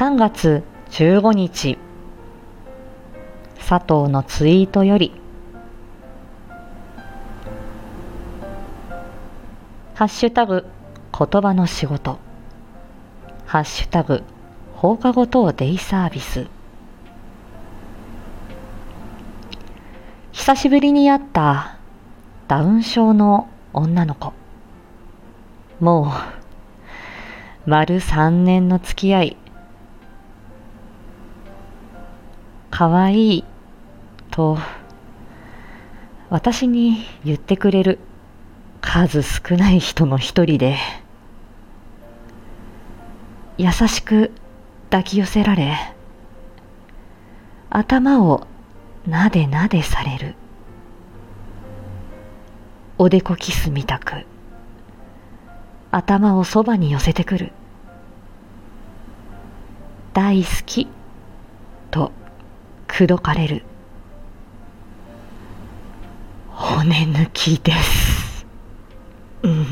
3月15日。佐藤のツイートより。ハッシュタグ言葉の仕事。ハッシュタグ放課後等デイサービス。久しぶりに会ったダウン症の女の子。もう丸3年の付き合いかわいいと私に言ってくれる数少ない人の一人で優しく抱き寄せられ頭をなでなでされる。おでこキスみたく頭をそばに寄せてくる。大好きと口説かれる。骨抜きです。うん。